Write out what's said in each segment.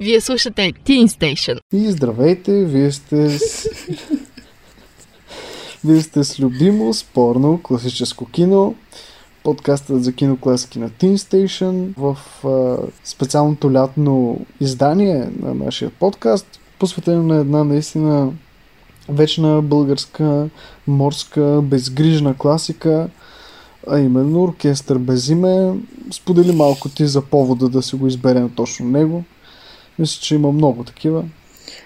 Вие слушате Teen Station. И здравейте, вие сте с... вие сте с любимо, спорно, класическо кино. Подкастът за кинокласики на Teen Station в а, специалното лятно издание на нашия подкаст, посветено на една наистина вечна българска морска безгрижна класика, а именно Оркестър без име. Сподели малко ти за повода да си го изберем точно него. Мисля, че има много такива.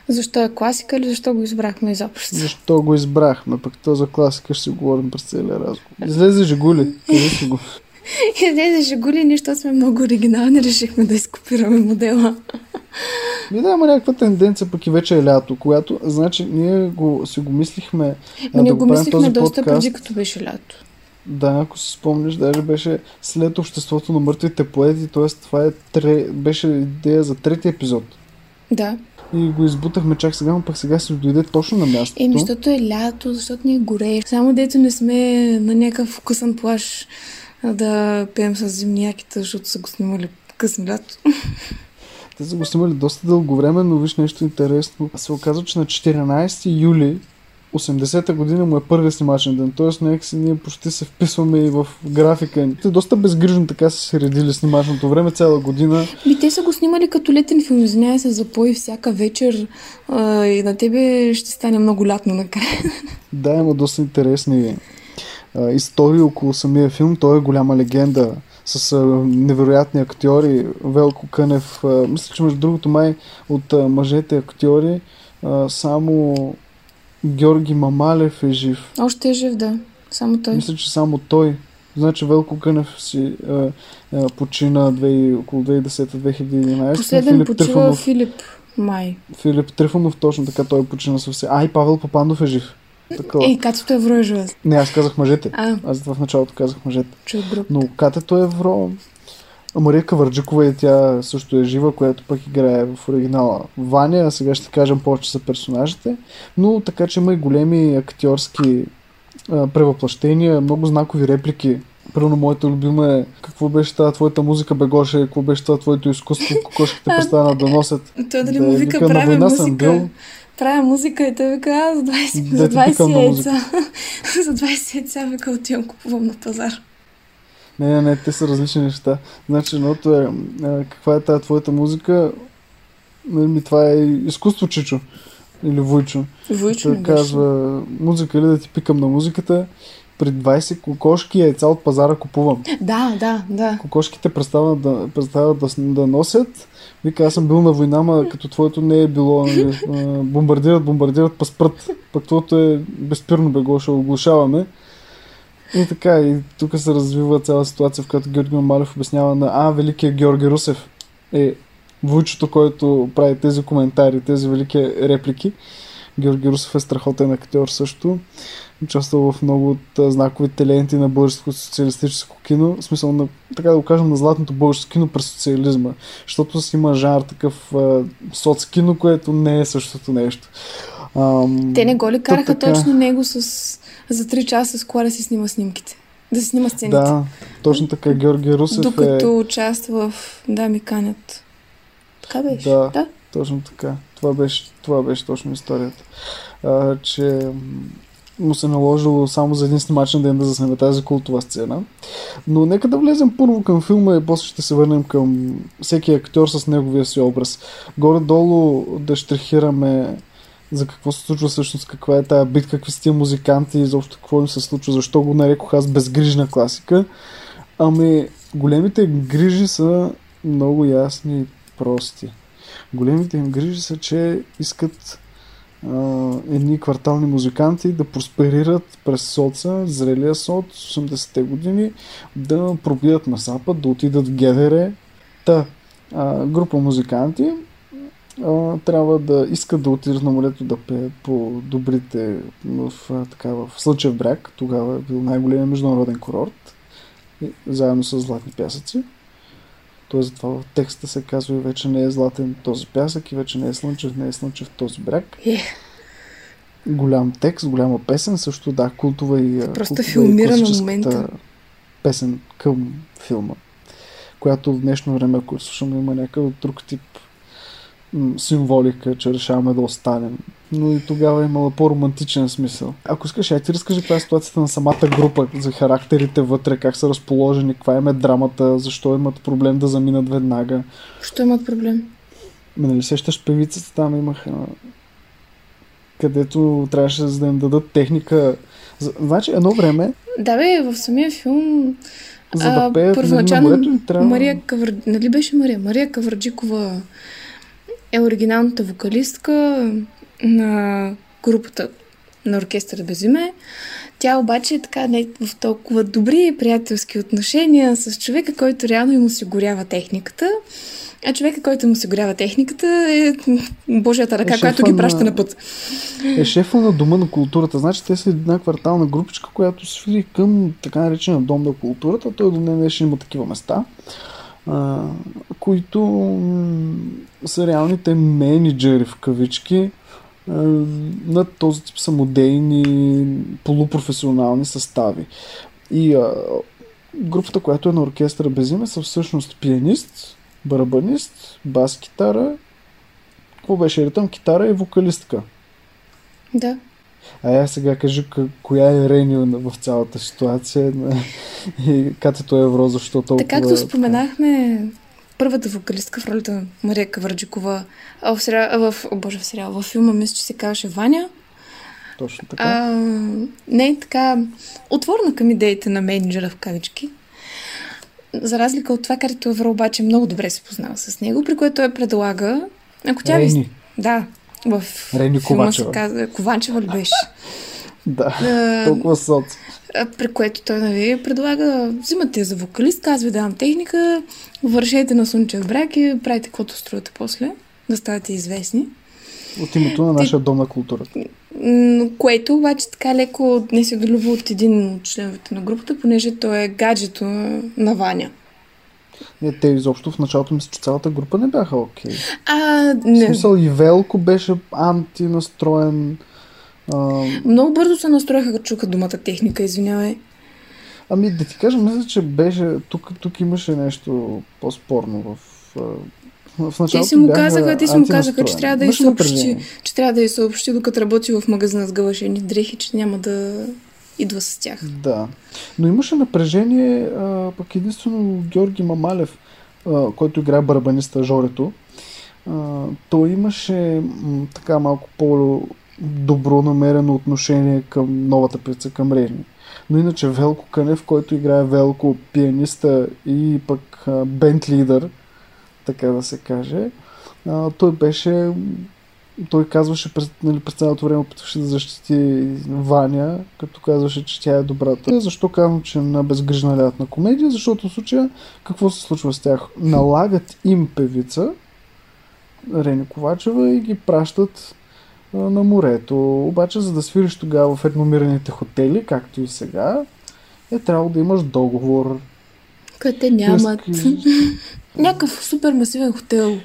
Защо е класика или защо го избрахме изобщо? Защо го избрахме? Пък то за класика ще си говорим през целия разговор. Излезе Жигули. Си го? Излезе Жигули, нищо сме много оригинални, решихме да изкопираме модела. Ми да, има някаква тенденция, пък и вече е лято, когато, значи, ние го, си го мислихме. Но ние да го мислихме доста подкаст. преди като беше лято. Да, ако си спомняш, даже беше след обществото на мъртвите поети, т.е. това е тре... беше идея за трети епизод. Да. И го избутахме чак сега, но пък сега се дойде точно на мястото. Еми, защото е лято, защото ни е горе. Само дето не сме на някакъв вкусен плаш да пием с зимнияките, защото са го снимали късно лято. Те са го снимали доста дълго време, но виж нещо интересно. Се оказва, че на 14 юли 80-та година му е първият снимачен ден, т.е. някакси ние почти се вписваме и в графика. Те доста безгрижно така са се редили снимачното време цяла година. Би, те са го снимали като летен филм, извинявай се, запой всяка вечер а, и на тебе ще стане много лятно накрая. Да, има доста интересни а, истории около самия филм. Той е голяма легенда с а, невероятни актьори. Велко Кънев, а, мисля, че между другото май от а, мъжете актьори а, само Георги Мамалев е жив. Още е жив, да. Само той. Мисля, че само той. Значи Велко Кънев си а, а, почина 2, около 2010-2011. Последен Филип почива Трифонов, Филип Май. Филип Трифонов, точно така, той почина съвсем. А, и Павел Папандов е жив. Такова. Ей, Катето Евро е жив. Не, аз казах мъжете. А. Аз в началото казах мъжете. Чух Но Катето Евро Мария Каварджикова и тя също е жива, която пък играе в оригинала Ваня, а сега ще кажем повече за персонажите, но така че има и големи актьорски а, превъплъщения, много знакови реплики. Първо моята любима е какво беше тази твоята музика, Бегоше, какво беше това твоето изкуство, кокошките престанат да носят. Той дали да, му вика, вика правя музика. Бил. Правя музика и той вика, а, за 20, за 20 яйца. за 20 яйца вика отивам купувам на пазар. Не, не, не, те са различни неща. Значи, едното е, а, каква е тази твоята музика? Нали, това е изкуство, Чичо. Или Войчо. Войчо Той казва, музика или да ти пикам на музиката. При 20 кокошки и яйца от пазара купувам. Да, да, да. Кокошките престават да, престават да, да носят. Вика, аз съм бил на война, ма като твоето не е било. Нали, бомбардират, бомбардират, паспрат. Пък твоето е безпирно бегло, ще оглушаваме. И така, и тук се развива цяла ситуация, в която Георги Мамалев обяснява на А, великия Георги Русев е вучето, който прави тези коментари, тези велики реплики. Георги Русев е страхотен актьор също. Участвал в много от знаковите ленти на българското социалистическо кино. В смисъл на, така да го кажем, на златното българско кино през социализма. Защото си има жанр такъв а, соцкино, което не е същото нещо. Ам, Те не го ли караха така... точно него с за 3 часа с кола да си снима снимките. Да си снима сцените. Да, точно така. Георги Русев Докато е... участва в Да ми канят. Така беше. Да, да, точно така. Това беше, това беше точно историята. А, че му се наложило само за един снимачен ден да заснеме тази култова сцена. Но нека да влезем първо към филма и после ще се върнем към всеки актьор с неговия си образ. Горе-долу да штрихираме за какво се случва всъщност, каква е тая битка, какви са тия музиканти, изобщо какво им се случва, защо го нарекох аз безгрижна класика. Ами, големите грижи са много ясни и прости. Големите им грижи са, че искат а, едни квартални музиканти да просперират през соца, зрелия соц, 80-те години, да пробият на Запад, да отидат в ГДР. Та, а, група музиканти а, трябва да искат да отидат на морето да пеят по добрите в, така, в Слънчев бряг. Тогава е бил най-големия международен курорт, заедно с златни пясъци. Тоест затова в текста се казва и вече не е златен този пясък и вече не е слънчев, не е слънчев този бряг. Yeah. Голям текст, голяма песен, също да, култова и Просто култова филмира на момента. Песен към филма, която в днешно време, ако слушаме, има някакъв друг тип символика, че решаваме да останем. Но и тогава е имала по-романтичен смисъл. Ако искаш, я ти разкажи каква е ситуацията на самата група, за характерите вътре, как са разположени, каква им е драмата, защо имат проблем да заминат веднага. Що имат проблем? Ме, нали сещаш певицата там имаха където трябваше да им дадат техника. Значи едно време Да, бе, в самия филм за да пеят първоначално нали, морето трябва... Мария Кавър... Нали беше Мария? Мария Кавърджикова е оригиналната вокалистка на групата на оркестъра без име. Тя обаче е така не в толкова добри приятелски отношения с човека, който реално им осигурява техниката. А човека, който му осигурява техниката е Божията ръка, Е която ги праща на- на път. е шефа на Дома на културата. Значи те са една квартална групичка, която свири към така наречена Дом на културата. Той до днес има такива места, които са реалните менеджери в кавички на този тип самодейни полупрофесионални състави. И а, групата, която е на оркестъра без име, са всъщност пианист, барабанист, бас-китара, какво беше ритъм, китара и вокалистка. Да. А я сега кажи коя е Рени в цялата ситуация и Катето Евро, защо толкова... Така както споменахме, първата вокалистка в ролята на Мария Кавърджикова в, сериал, в, о, боже, в сериал, във филма мисля, че се казваше Ваня. Точно така. А, не е така отворена към идеите на менеджера в кавички. За разлика от това, където Евро обаче много добре се познава с него, при което той предлага, ако тя ви... Рени. Да, в Рени филма Ковачева. се казва... Кованчева ли беше? Да, А, толкова соц. а, при което той нали, предлага, взимате за вокалист, аз ви давам техника, вършете на слънчев брак и правите каквото строите после, да ставате известни. От името на нашия дом на културата. Което обаче така леко не се долюбва от един от членовете на групата, понеже той е гаджето на Ваня. Не, те изобщо в началото мисля, че цялата група не бяха окей. А, В не. смисъл и Велко беше антинастроен. А, Много бързо се настроиха, като чуха думата техника, извинявай. ами да ти кажа, мисля, че беше, тук, тук имаше нещо по-спорно в... а, В началото Те си му казаха, те си му казаха, че трябва да Имаше съобщи, че трябва да й съобщи, докато работи в магазина с гавашени дрехи, че няма да идва с тях. Да. Но имаше напрежение, а, пък единствено Георги Мамалев, а, който играе барабаниста Жорето, а, той имаше м, така малко по-добро намерено отношение към новата певица, към Рени. Но иначе Велко Кънев, който играе Велко, пианиста и пък бенд лидер, така да се каже, а, той беше той казваше през, нали, през цялото време опитваше да защити Ваня, като казваше, че тя е добрата. Защо казвам, че на безгрижна лятна комедия? Защото в случая какво се случва с тях? Налагат им певица, Рени Ковачева и ги пращат а, на морето. Обаче, за да свириш тогава в реномираните хотели, както и сега, е трябвало да имаш договор. Къде нямат. Някакъв супер масивен хотел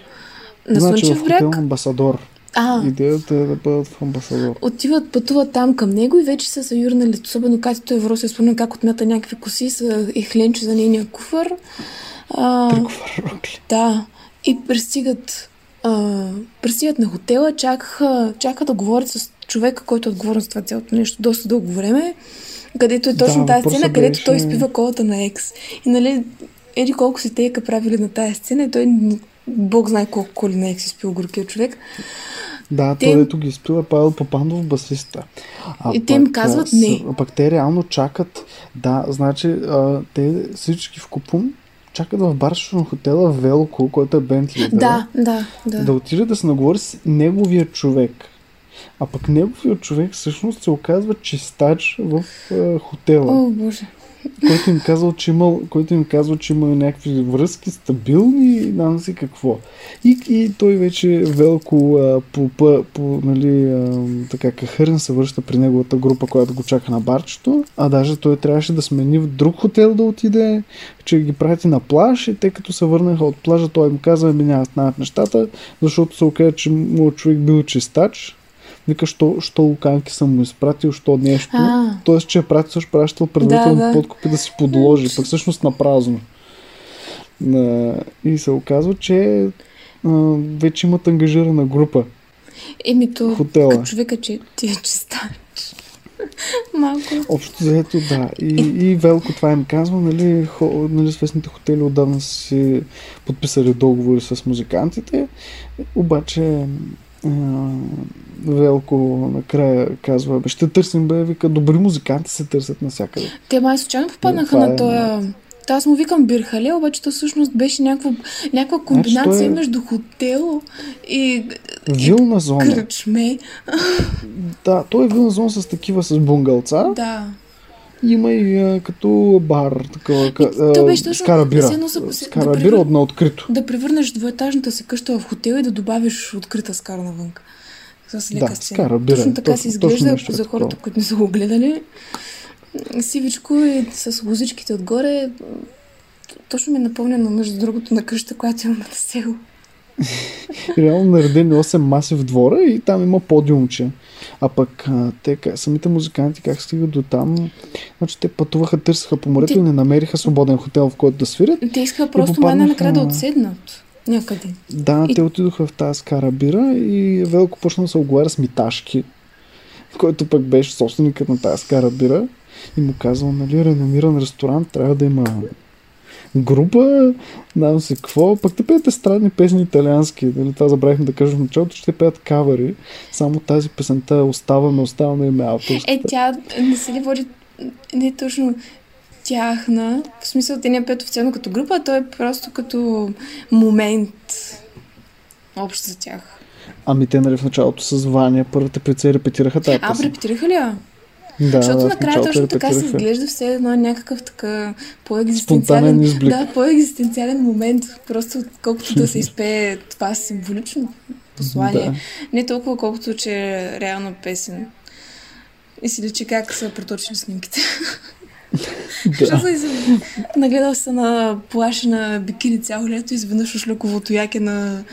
на Значи Слънчев хотел бряг. Амбасадор. А, Идеята е да бъдат в Амбасадор. отиват, пътуват там към него и вече са се юрнали, особено Катито Евро се спомня как отмята някакви коси са и хленче за нейния куфър. А, да, и пристигат, а, пристигат на хотела, чакаха, чака да говорят с човека, който е отговорен за това цялото нещо доста дълго време, където е точно Да, тази сцена, където той беше- изпива колата на екс. И нали, еди колко си тейка правили на тази сцена и той Бог знае колко коли на екс изпил горкия човек. Да, Те той дето ги изпива Павел Попандов басиста. А И те им казват а, не. А пък те реално чакат, да, значи а, те всички в Купун чакат в баршо на хотела Велко, който е бенд лидер. Да, да, да. да отиде да се наговори с неговия човек. А пък неговия човек всъщност се оказва чистач в а, хотела, О, боже. Който им казал, че имал, който им казва, че има някакви връзки стабилни и не си какво. И, и той вече велко а, по, по, по нали, а, така кахърен се връща при неговата група, която го чака на барчето. А даже той трябваше да смени в друг хотел да отиде, че ги прати на плаж и те като се върнаха от плажа, той им каза, ами няма станат нещата, защото се оказа, че моят човек бил чистач. Вика, що, що луканки съм му изпратил, що нещо. А. Тоест, че е пратил, също пращал предварително Да, да. подкупи да си подложи, пък всъщност на празно. И се оказва, че а, вече имат ангажирана група. Еми то, Хотела. като човека, че ти е чистач. Малко. Общо заето, да. И, и Велко това им казва, нали, хо, нали свестните хотели отдавна си подписали договори с музикантите, обаче Велко накрая казва, бе, ще търсим, бе, вика, добри музиканти се търсят навсякъде. Те май случайно попаднаха на е- този... Та аз му викам Бирхале, обаче то всъщност беше някаква, някаква комбинация Значи е- между хотел и, и Вилна зона. кръчме. Да, той е вилна зона с такива с бунгалца. Да. Има и а, като бар, такова, ка, то а, беше точно- с карабира. са- С да карабира превър- на открито. Да превърнеш двоетажната си къща в хотел и да добавиш открита скара навън. С лека Да, сцена. скара, бира. Точно така Точно- точно изглежда е за хората, такова. които не са го гледали. Сивичко и с лозичките отгоре. Точно ми напомня на между другото на къща, която имаме на село. Реално наредени 8 маси в двора и там има подиумче. А пък те, самите музиканти как стигат до там, значи те пътуваха, търсиха по морето Те- и не намериха свободен хотел, в който да свирят. Те искаха просто май попаднаха накрая да на- отседнат някъде. Да, И- те отидоха в тази скарабира и Велко почна да се оговаря с Миташки, който пък беше собственикът на тази скарабира и му казал, нали, реномиран ресторант, трябва да има група, знам се какво, пък те пеете странни песни италиански, нали, това забравихме да кажем в началото, те пеят кавери, само тази песента оставаме, оставаме им е авторската. Е, тя не се ли води не е точно тяхна, в смисъл те не пеят официално като група, а то е просто като момент общо за тях. Ами те, нали, в началото с Ваня, първите певци репетираха тази А, песен. репетираха ли я? Да, Защото да, накрая точно така се изглежда все едно е някакъв така по-екзистенциален... Да, по-екзистенциален момент. Просто колкото да се изпее това символично послание. Да. Не толкова колкото, че е реално песен. И си личи как са проточени снимките. Защото да. се- нагледал се на плаш на бикини цяло лято и изведнъж ушляковото яке на...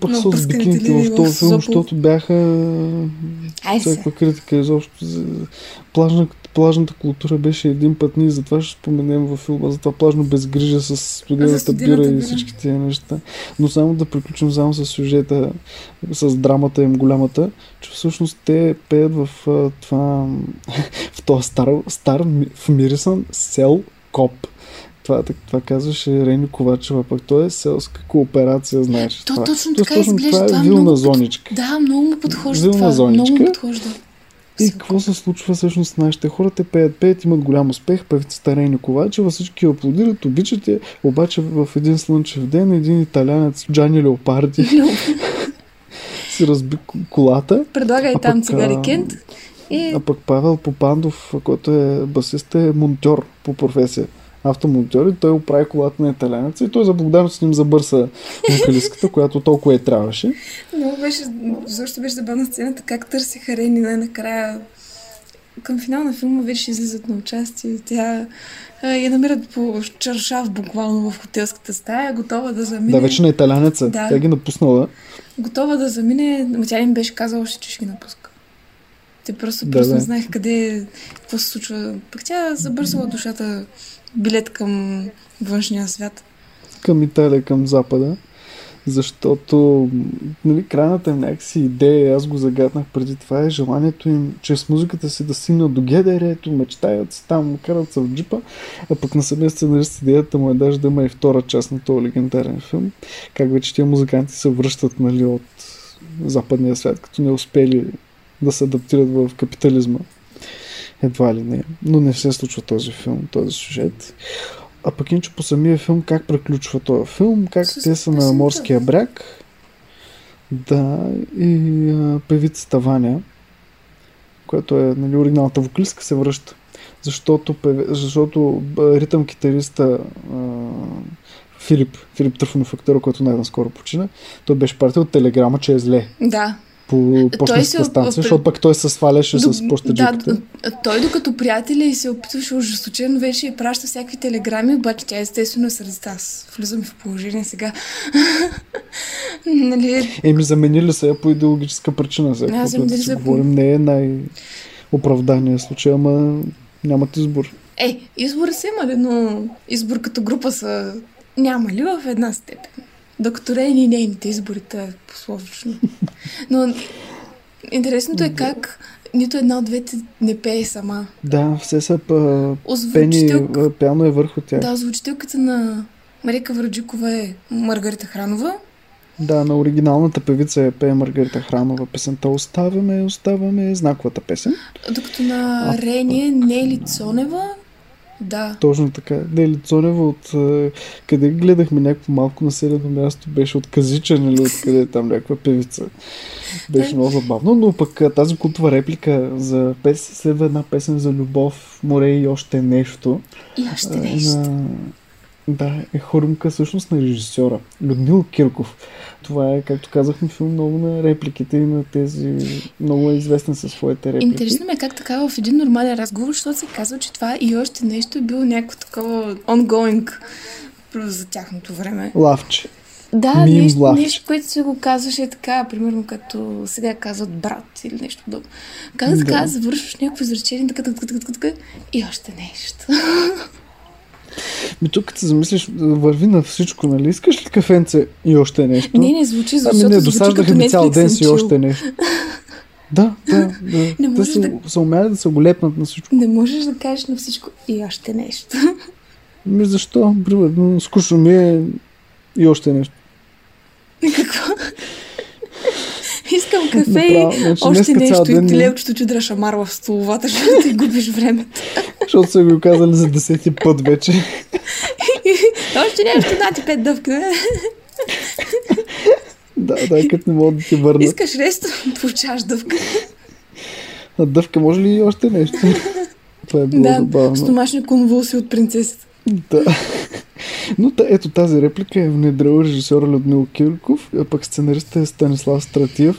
Пък на с бикините в този филм, защото бяха се. всякаква критика изобщо. Плажна, плажната култура беше един път, ние затова ще споменем във филма, за това плажно безгрижа с студената студената бира и всички тия неща. Но само да приключим само с сюжета, с драмата им голямата, че всъщност те пеят в това, в този стар, стар в Мирисън сел Коп. Това, това казваше Рени Ковачева, пък той е селска кооперация, знаеш. То това. точно така точно изглежда. Това Това е е вилна много под- зоничка. Да, много му подхожда Вилна това. зоничка. Много подхожда. И какво се случва всъщност с нашите хора? Те пеят, пеят, имат голям успех, певицата Рейни Ковачева, всички аплодират, обичат я, обаче в един слънчев ден един италянец, Джани Леопарди, си разби колата, Предлага и там цигари Кент. И а пък Павел Попандов, който е басист, е монтьор по професия. Автомонтьор и той оправи колата на италянеца и той за благодарност с ним забърса вокалистката, която толкова е трябваше. много беше, защо беше забавна сцената, как търсиха Рени най-накрая. Към финал на филма вече излизат на участие. Тя а, я намират по чаршав буквално в хотелската стая, готова да замине. Да, вече на италянеца. Да. Тя ги напуснала. Готова да замине, но тя им беше казала още, че ще ги напуска. Те просто, Да, просто да. не знаеха къде, какво се случва. Пък тя забърсала душата билет към външния свят. към Италия, към Запада, защото нали, крайната им някакси идея, аз го загаднах преди това, е желанието им чрез музиката си да стигнат до ГДР-ето, мечтаят се там, карат се в джипа, а пък на самия сценарист идеята му е даже да има и втора част на този легендарен филм, как вече тия музиканти се връщат нали, от западния свят, като не успели да се адаптират в капитализма. Едва ли не. Но не се случва този филм, този сюжет. А пък иначе по самия филм, как приключва този филм, как С те са на морския бряг. Да, и а, певицата Ваня, която е нали, оригиналната вокалистка, се връща. Защото, защото ритъм китариста а, Филип, Филип Тръфонов който най-наскоро почина, той беше партия от телеграма, че е зле Да. По почтенската се станция, защото пък той се сваляше с До- пощаджипите. да, той докато приятели и се опитваше ожесточено вече и праща всякакви телеграми, обаче тя естествено е сърдита. Аз влизам в положение сега. нали, Еми, заменили се по идеологическа причина. Сега, Аз съм да си говорим, не е най-оправдания случай, ама нямат избор. Е, избори са имали, но избор като група са нямали в една степен. Докато Рейн и нейните избори, това е пословично. Но интересното е как нито една от двете не пее сама. Да, все са па, пени, пяно е върху тях. Да, озвучителката на Марика Враджикова е Маргарита Хранова. Да, на оригиналната певица е пее Маргарита Хранова песента Оставаме, оставаме, знаковата песен. Докато на А, Рени е Нели Цонева. Да. Точно така. Нели Цонева от... е, Къде гледахме някакво малко населено място, беше от Казича, нали, от къде е там някаква певица. Беше много забавно, но пък а, тази култова реплика за песен, следва една песен за любов, море и още нещо. И още а, нещо. На... Да, е хрумка всъщност на режисьора. Людмил Кирков. Това е, както казахме, филм много на репликите и на тези... Много е известен със своите реплики. Интересно ме е как така в един нормален разговор, защото се казва, че това и още нещо е било някакво такова ongoing за тяхното време. Лавче. Да, Мим нещо, лавче. нещо, което се го казваше така, примерно като сега казват брат или нещо подобно. Как да така Да. завършваш някакво изречение, така, така, така, така, така, и още нещо. Ми тук, като се замислиш, върви на всичко, нали? Искаш ли кафенце и още нещо? Не, не звучи, защото ами не, досаждаха ми цял ден си още нещо. Да, да, да. Не можеш са, да- са умели да се го лепнат на всичко. Не можеш да кажеш на всичко и още нещо. Ми защо? Примерно, скучно ми е и още нещо. Какво? Искам кафе и още нещо и ден ти левчето ти дръж шамар в столовата, защото ти губиш времето. Защото са го казали за десети път вече. Още нещо, да ти пет дъвка. да, да, като не могат да ти върнат. Искаш ресто, получаваш дъвка. А дъвка може ли и още нещо? Това е било Да, забавно. стомашни конвулси от принцесата. Да. Но та, ето тази реплика е внедрил режисьора Людмил Кирков, а пък сценаристът е Станислав Стратиев,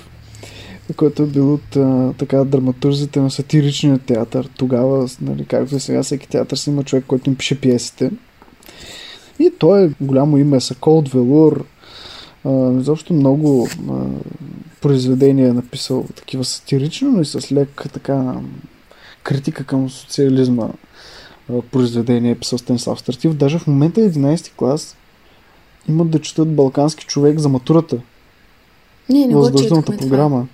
който е бил от а, така драматурзите на сатиричния театър. Тогава, нали, както и сега, всеки театър си има човек, който им пише пиесите. И той е голямо име, Сокол от Велур. А, изобщо много а, произведения е написал такива сатирични, но и с лек така критика към социализма а, произведение е писал Станислав Стратив. Даже в момента е 11 клас имат да четат балкански човек за матурата. Не, не в го четохме програма.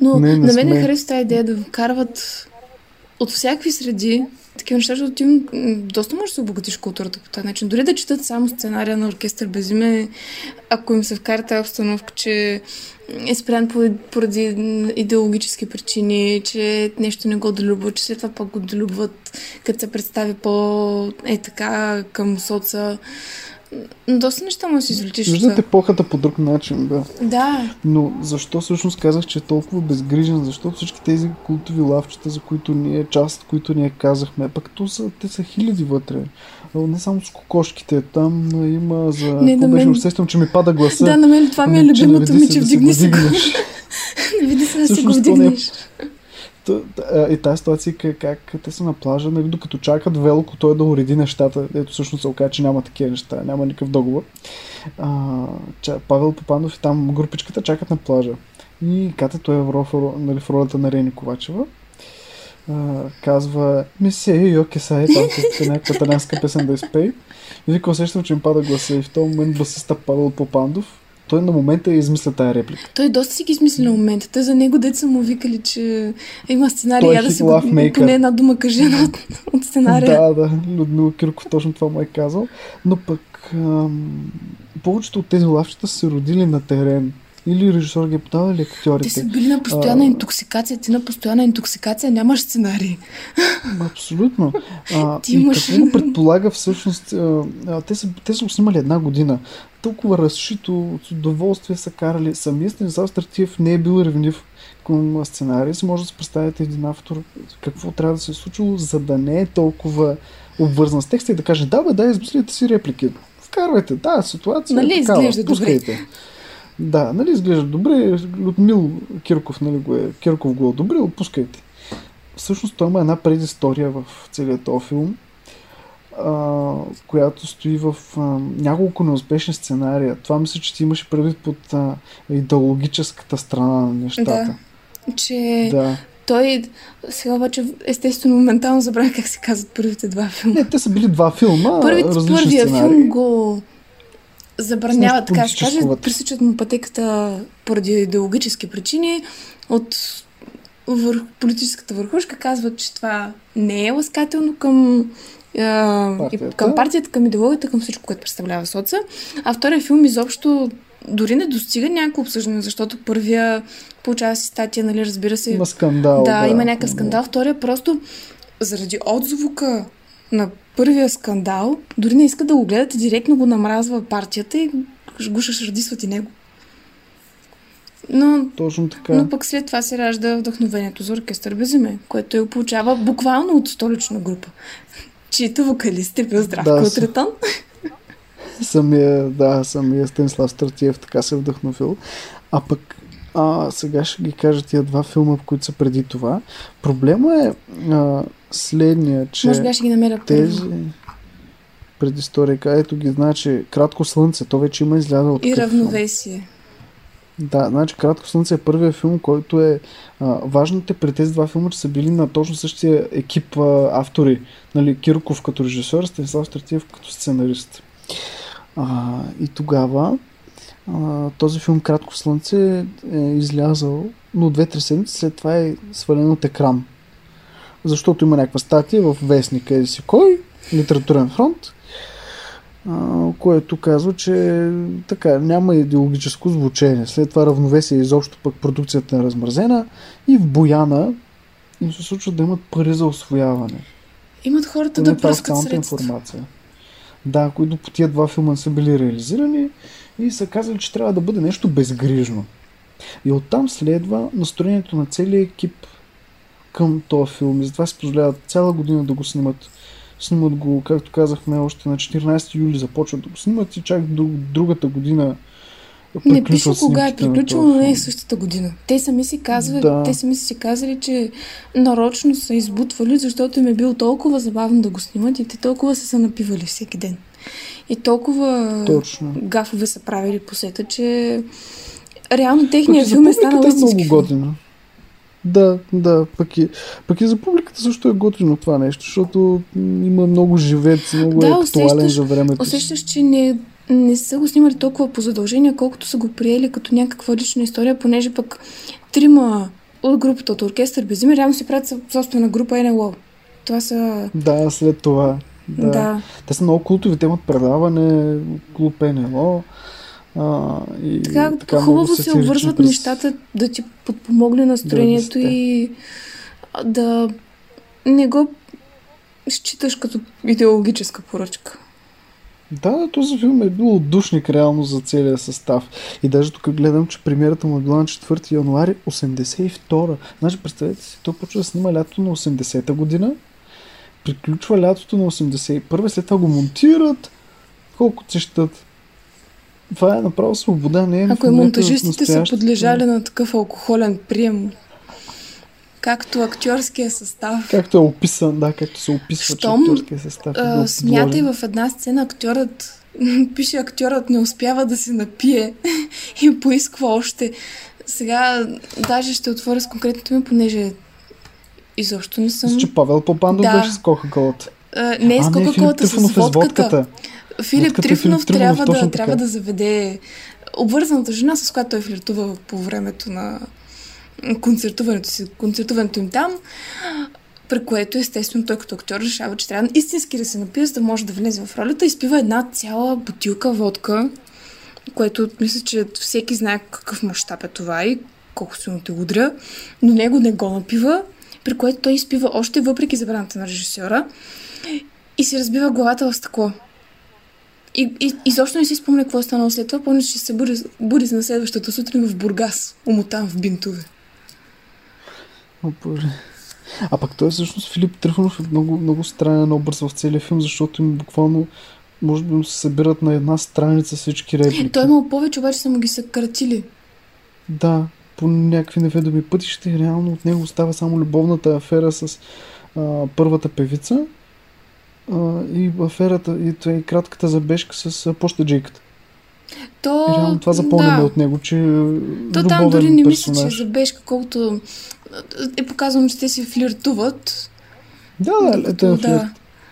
Но Не, не на мен сме. харесва тази идея да вкарват от всякакви среди такива неща, защото ти доста можеш да се обогатиш културата по този начин. Дори да четат само сценария на оркестър без име, ако им се вкара тази обстановка, че е спрян поради, идеологически причини, че нещо не го долюбва, че след това пък го долюбват, като се представи по е така към соца. Доста неща му си извлечеш. от Виждате епохата по друг начин, да. Да, Но защо всъщност казах, че е толкова безгрижен? Защо всички тези култови лавчета, за които ние, част които ние казахме, пък то са, те са хиляди вътре. Не само с кокошките, там има за... Не, на беше, мен- усещам, че ми пада гласа. да, на мен това ми е Ами, любимото ми, се че се вдигни се го. Не види се да си го е- вдигнеш. И тази ситуация е как те са на плажа, нали, докато чакат Велко той да уреди нещата, ето всъщност се оказа, че няма такива неща, няма никакъв договор. А, ча, Павел Попанов и там групичката чакат на плажа. И Катето е в, нали, в ролята на Рени Ковачева. А, казва, ми се, йо, кеса е, там се някаква песен да изпей. И вика, усещам, че им пада гласа. И в този момент басиста Павел Попандов, той на момента е измисля тая реплика. Той доста си ги измисли на момента. Те за него деца му викали, че има сценарий. Е Я да си го, поне една дума кажи от, от сценария. Да, да, Людмила Кирков точно това му е казал. Но пък ам, повечето от тези лавчета са се родили на терен. Или режисьор ги е подавал, или Те актьорите. са били на постоянна А. интоксикация. Ти на постоянна интоксикация нямаш сценарий. Абсолютно. А, Ти имаш- какво предполага всъщност? А, а, те, са, те са снимали една година. Толкова разшито, с удоволствие са карали. Самия Станислав Стратиев не е бил ревнив към сценария. Си може да се представите един автор какво трябва да се е случило, за да не е толкова обвързан с текста и да каже, да бе, да, измислите си реплики. Вкарвайте, да, ситуация Нали е такава, изглежда добре. Да, нали изглежда добре. Людмил Кирков, нали го е, Кирков го е одобрил, пускайте. Всъщност той има една предистория в целият този филм, а, която стои в а, няколко неуспешни сценария. Това мисля, че ти имаше предвид под а, идеологическата страна на нещата. Че да. той сега обаче естествено моментално забравя как се казват първите два филма. Не, те са били два филма, Първите, първия сценарии. филм го забраняват, така се каже, пресичат му пътеката поради идеологически причини. От върх, политическата върхушка казват, че това не е ласкателно към, а, Партията. към партията, към идеологията, към всичко, което представлява соца. А втория филм изобщо дори не достига някакво обсъждане, защото първия получава си статия, нали, разбира се. Има скандал. да, Да, има някакъв скандал. Втория просто заради отзвука на първия скандал, дори не иска да го гледате, директно го намразва партията и го шашардисват и него. Но, Точно така. но пък след това се ражда вдъхновението за оркестър без име, което той получава буквално от столична група, чието вокалист е бил Здравко Да, Третон. Самия, да, самия Станислав Стратиев така се е вдъхновил. А пък а, сега ще ги кажа тия два филма, които са преди това. Проблема е а, следния, че Може би ще ги намеря тези първо. предистория, ето ги, значи Кратко слънце, то вече има излязъл И такъв филм. равновесие. Да, значи Кратко слънце е първият филм, който е а, важните при тези два филма, че са били на точно същия екип а, автори. Нали, Кирков като режисьор, Станислав Стратиев като сценарист. А, и тогава а, този филм Кратко слънце е излязъл, но две-три седмици след това е свален от екран. Защото има някаква статия в вестника еди си кой, литературен фронт, което казва, че така, няма идеологическо звучение. След това равновесие изобщо пък продукцията е размразена и в Бояна им се случва да имат пари за освояване. Имат хората да пръскат средства. информация. Да, които по тия два филма са били реализирани и са казали, че трябва да бъде нещо безгрижно. И оттам следва настроението на целия екип към този филм. И затова си позволяват цяла година да го снимат. Снимат го, както казахме, още на 14 юли започват да го снимат и чак до другата година Не пише кога е приключило, но не е същата година. Те сами си казват, Да. те сами си казали, че нарочно са избутвали, защото им е било толкова забавно да го снимат и те толкова са се напивали всеки ден. И толкова Точно. гафове са правили по сета, че реално Пък техният за филм е станал е много истински филм. готино. Да, да, пък и, пък и за публиката също е готино това нещо, защото има много живец, много Да, е актуален за времето. Усещаш, че не, не са го снимали толкова по задължение, колкото са го приели като някаква лична история, понеже пък трима от групата от оркестър без име реално си правят собствена група НЛО. Това са... Да, след това. Да. Да. да. Те са много култови, те имат предаване, клуб НЛО. А, и Така, така хубаво се обвързват през- нещата да ти подпомогне настроението 90-те. и да не го считаш като идеологическа поръчка. Да, този филм е бил отдушник реално за целия състав. И даже тук гледам, че премиерата му е била на 4 януари 82 Значи, представете си, той почва да снима лятото на 80-та година, приключва лятото на 81 след това го монтират, колко се щат. Това е направо свобода, не е Ако и монтажистите са подлежали на такъв алкохолен прием, както актьорския състав, Както е описан, да, както се описва, че Щом, актьорския състав е смятай в една сцена актьорът пише актьорът не успява да се напие и поисква още. Сега даже ще отворя с конкретното ми, понеже изобщо не съм... Мисля, че Павел Попандов Да. беше с Кока-Колата. А, не е с а, не, Филип кока-колата, с Трифонов е с водката. Филип Трифонов, Филип трябва, да, така. трябва да заведе обвързаната жена, с която той флиртува по времето на концертуването си, концертуването им там, при което естествено той като актьор решава, че трябва истински да се напие, за да може да влезе в ролята и спива една цяла бутилка водка, което мисля, че всеки знае какъв мащаб е това и колко силно те удря, но него не го напива, при което той изпива още въпреки забраната на режисьора и си разбива главата в стъкло. И, и изобщо не си спомня какво е станало след това. Помня, че се буди, буди на следващата сутрин в Бургас, умотан в бинтове. О, боже. А пък той всъщност Филип Трифонов е много, много странен образ в целия филм, защото им буквално може би му се събират на една страница всички реплики. Той е имал повече, обаче са му ги съкратили. Да, по някакви неведоми пътища и реално от него остава само любовната афера с а, първата певица а, и аферата и, и кратката забежка с пощаджийката. То, И реално това запомняме да. от него, че е То там дори не мисля, че е забежка, колкото е показано, че те си флиртуват. Да, да, Докато, летен флирт. да.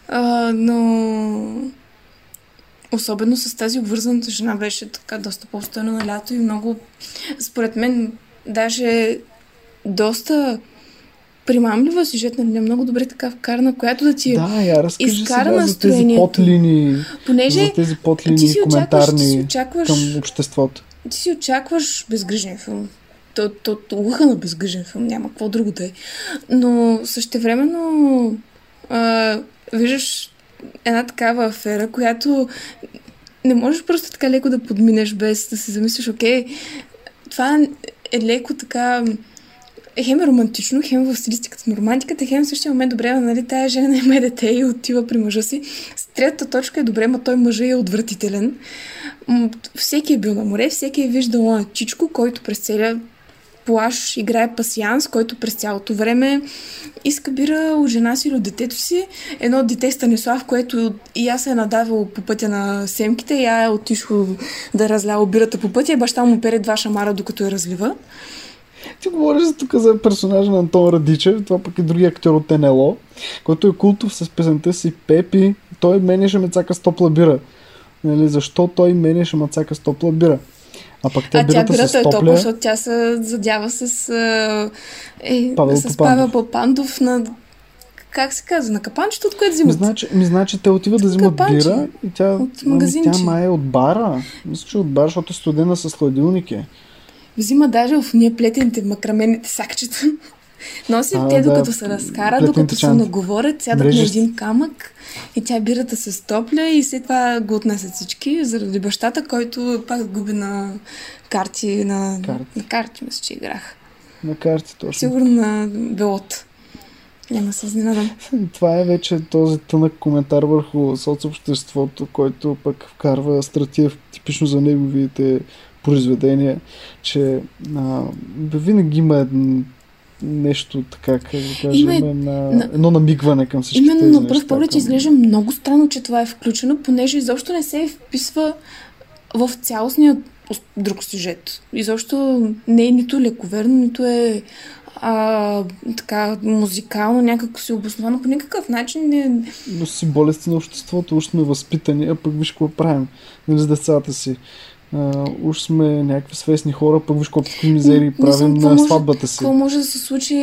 А, но особено с тази обвързаната жена беше така доста по-стойна на лято и много, според мен, даже доста примамлива сюжетна линия, много добре така вкарана, която да ти Да, я изкара сега за тези подлини, Понеже за тези ти подлини си очакваш, ти си очакваш, към обществото. ти си очакваш безгрижен филм. То, то, то лъха на безгрижен филм, няма какво друго да е. Но същевременно а, виждаш една такава афера, която не можеш просто така леко да подминеш без да се замислиш, окей, това е леко така хем е романтично, хем в стилистиката на романтиката, хем в същия момент добре, нали, тая жена има дете и отива при мъжа си. С третата точка е добре, ма той мъжа е отвратителен. Всеки е бил на море, всеки е виждал а, Чичко, който през целия плаш играе пасианс, който през цялото време иска бира от жена си или от детето си. Едно дете Станислав, което и аз се е надавил по пътя на семките, я е отишло да разлява бирата по пътя баща му пере два шамара, докато я разлива. Ти говориш за тук за персонажа на Антон Радичев, това пък е другия актьор от НЛО, който е култов с песента си Пепи. Той менеше мецака с топла бира. Нали, защо той менеше мацака с топла бира? А пък те а тя бирата е топла, топля... защото тя се задява с, е, Павел с Попандов. Павел Попандов на... Как се казва? На капанчето, от което Ми взимат? значи, ми значи те отиват да взимат капанче. бира и тя, От ами, тя май е от бара. Мисля, че е от бара, защото е студена с хладилник е. Взима даже в ние плетените макрамените сакчета. Носи А, те, да, докато се разкара, докато се наговорят, сядат на Мрежести. един камък и тя бирата се стопля и след това го отнасят всички заради бащата, който пак губи на карти, на Карти. на карти мисля, че играх. На карти точно. Сигурно на белот. Няма се изненадам. Това е вече този тънък коментар върху соцобществото, който пък вкарва Стратиев типично за неговите произведения, че а, винаги има едно, нещо така, как да кажем, Има е- на, едно намигване към всички Именно тези на пръв поглед изглежда много странно, че това е включено, понеже изобщо не се вписва в цялостния ос- друг сюжет. Изобщо не е нито лековерно, нито е а, така музикално, някак си обосновано по никакъв начин. Не... Но си болести на обществото, уж сме възпитани, а пък виж какво правим нали, с децата си. А, уж сме някакви свестни хора, пък виж колко знам правим на сватбата си. Какво може да се случи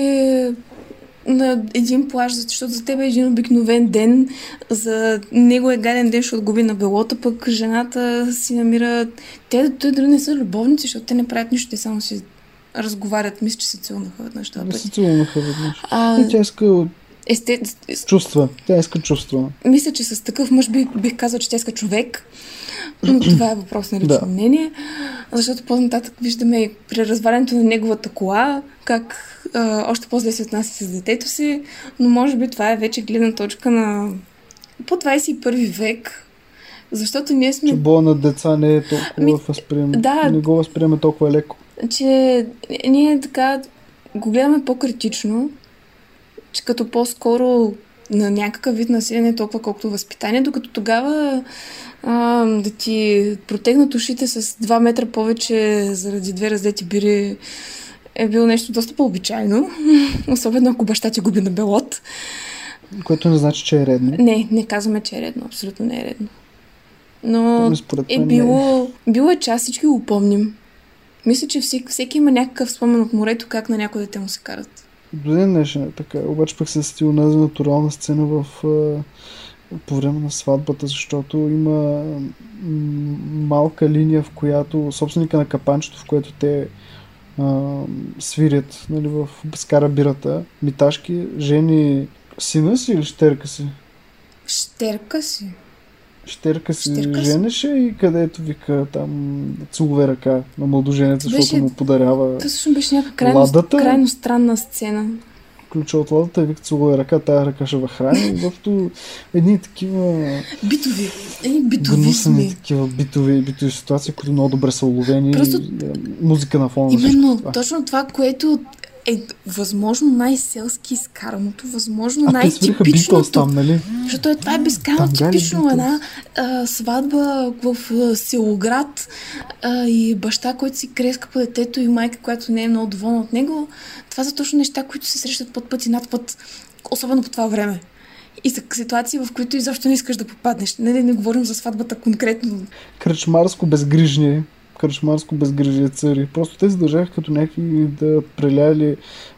на един плаж, защото за теб е един обикновен ден, за него е гаден ден, защото губи на белота, пък жената си намира... Те, те дори не са любовници, защото те не правят нищо, те само си разговарят. Мисля, че се целунаха веднъж път. се целунаха веднъж. А, И тя иска есте... чувства. Тя иска чувства. Мисля, че с такъв мъж бих, бих казал, че тя иска човек, но това е въпрос на лично Да. мнение, защото по-нататък виждаме при развалянето на неговата кола, как а, още по-зле се отнася с детето си, но може би това е вече гледна точка на по 21 век, защото ние сме Че боя на деца не е толкова Ами, възприем... да. Не го възприема толкова леко. че ние така го гледаме по-критично, че като по-скоро на някакъв вид насилие, толкова колкото възпитание, докато тогава а, да ти протегнат ушите с 2 метра повече заради две раздети бири е било нещо доста по-обичайно, особено ако баща ти губи на белот. Което не значи, че е редно. Не, не казваме, че е редно, абсолютно не е редно. Но Ами, според е не било, било е част, всички го помним. Мисля, че всеки, всеки има някакъв спомен от морето, как на някои дете му се карат. До ден днешен е така. Обаче пък се сети онази натурална сцена в, по време на сватбата, защото има малка линия, в която собственика на капанчето, в което те а, свирят нали, в скара бирата, миташки, жени сина си или щерка си? Щерка си. Щерка си Щерка женеше и където вика там целове ръка на младоженец, защото Беше- му подарява Това всъщност беше някаква крайно, Ладата? крайно странна сцена. ключа от ладата и вика целуе ръка, тая ръка ще храни. Изобщо едни такива Битови. Едни битови гнусни сме. такива битови, битови ситуации, които много добре са уловени. Просто- музика на фона. Именно, това. точно това, което е възможно най-селски изкараното, възможно А най-типичното. Там, нали? Защото е, това е безкрайно типично една а, сватба в а, селоград а, и баща, който си креска по детето и майка, която не е много доволна от него. Това са точно неща, които се срещат под път и над път, особено по това време. И са ситуации, в които изобщо не искаш да попаднеш. Не, не, не говорим за сватбата конкретно. Кръчмарско безгрижни. Кръчмарско безгрижие цари. Просто те се държаха като някакви да преляли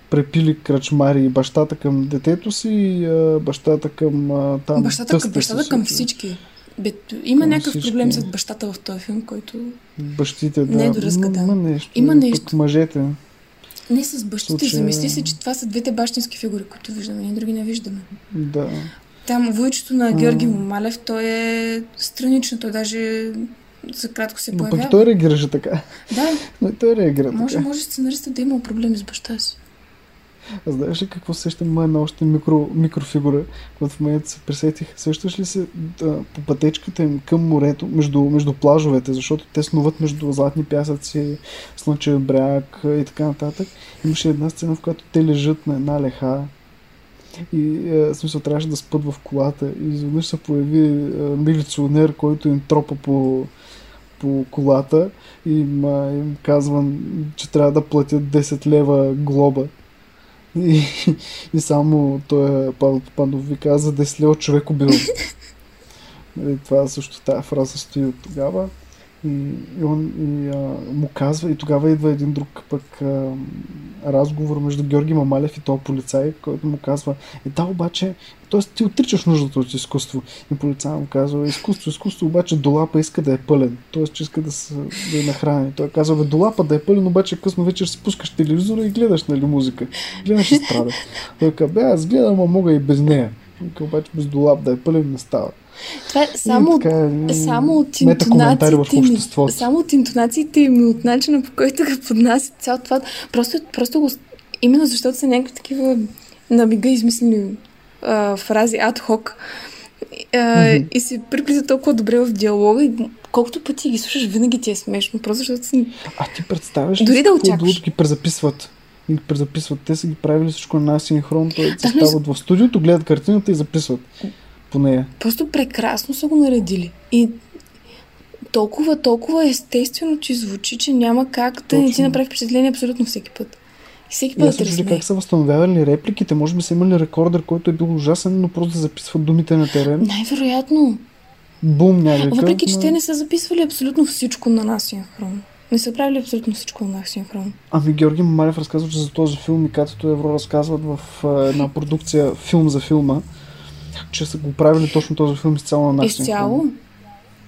препили кръчмари бащата към детето си и а, бащата към а, там. Бащата, към, бащата към всички. Бе, има Към някакъв всички. проблем с бащата в този филм, който Бащите, да. Не е доразката. Има нещо. Има нещо. Мъжете. не с бащите. Случая- Замисли се, че това са двете бащински фигури, които виждаме, ние други не виждаме. Да. Там войчето на А. Георги Момалев, той е странично, той даже за кратко се Но пък появява. и той реагираше така. Да, Но и той реагира може, така. може сценариста да има проблеми с баща си. А знаеш ли какво сещам ма една още микро, микрофигура, която в момента се пресетих? Сещаш ли се да, по пътечката им към морето, между, между плажовете, защото те снуват между златни пясъци, слънчев бряг и така нататък. Имаше една сцена, в която те лежат на една леха и е, смисъл трябваше да спът в колата и изведнъж се появи е, милиционер, който им тропа по, по колата и им, а, им казва, че трябва да платят 10 лева глоба. И, и само той Павел Попанов ви каза 10 лева човек убил. Нали, това също тази фраза стои от тогава. И, и он и, а, му казва, и тогава идва един друг пък а, разговор между Георги Мамалев и този полицай, който му казва, е да, обаче, т.е. ти отричаш нуждата от изкуство. И полицай му казва, изкуство, изкуство, обаче долапа иска да е пълен. Т.е. че иска да, се, да е нахрани. Той казва, бе, долапа да е пълен, обаче късно вечер си пускаш телевизора и гледаш, нали, музика. Гледаш и страда. Той казва, бе, аз гледам, а мога и без нея. Обаче без долап да е пълен не става. Това е само, така, м, само от интонациите ми, само от интонациите ми, от начина по който го поднасят цял това. Просто, просто го, именно защото са някакви такива на мига измислени а, фрази адхок а, и се приплита толкова добре в диалога и колкото пъти ги слушаш, винаги ти е смешно. Просто защото си... А ти представяш Дори да очакваш. ги презаписват? Ги презаписват. Те са ги правили всичко на синхрон, той се Да, но стават в студиото, гледат картината и записват по нея. Просто прекрасно са го наредили. И толкова, толкова естествено, че звучи, че няма как да не ти Точно. направи впечатление абсолютно всеки път. И всеки път аз да се как са възстановявали репликите. Може би са имали рекордер, който е бил ужасен, но просто да записват думите на терен. Най-вероятно. Бум някакъв. Въпреки, че но- те не са записвали абсолютно всичко на нас синхрон. Не са правили абсолютно всичко на синхрон. Ами Георги Мамалев разказва, че за този филм и Катето Евро разказват в една продукция филм за филма, че са го правили точно този филм изцяло на нас. Изцяло.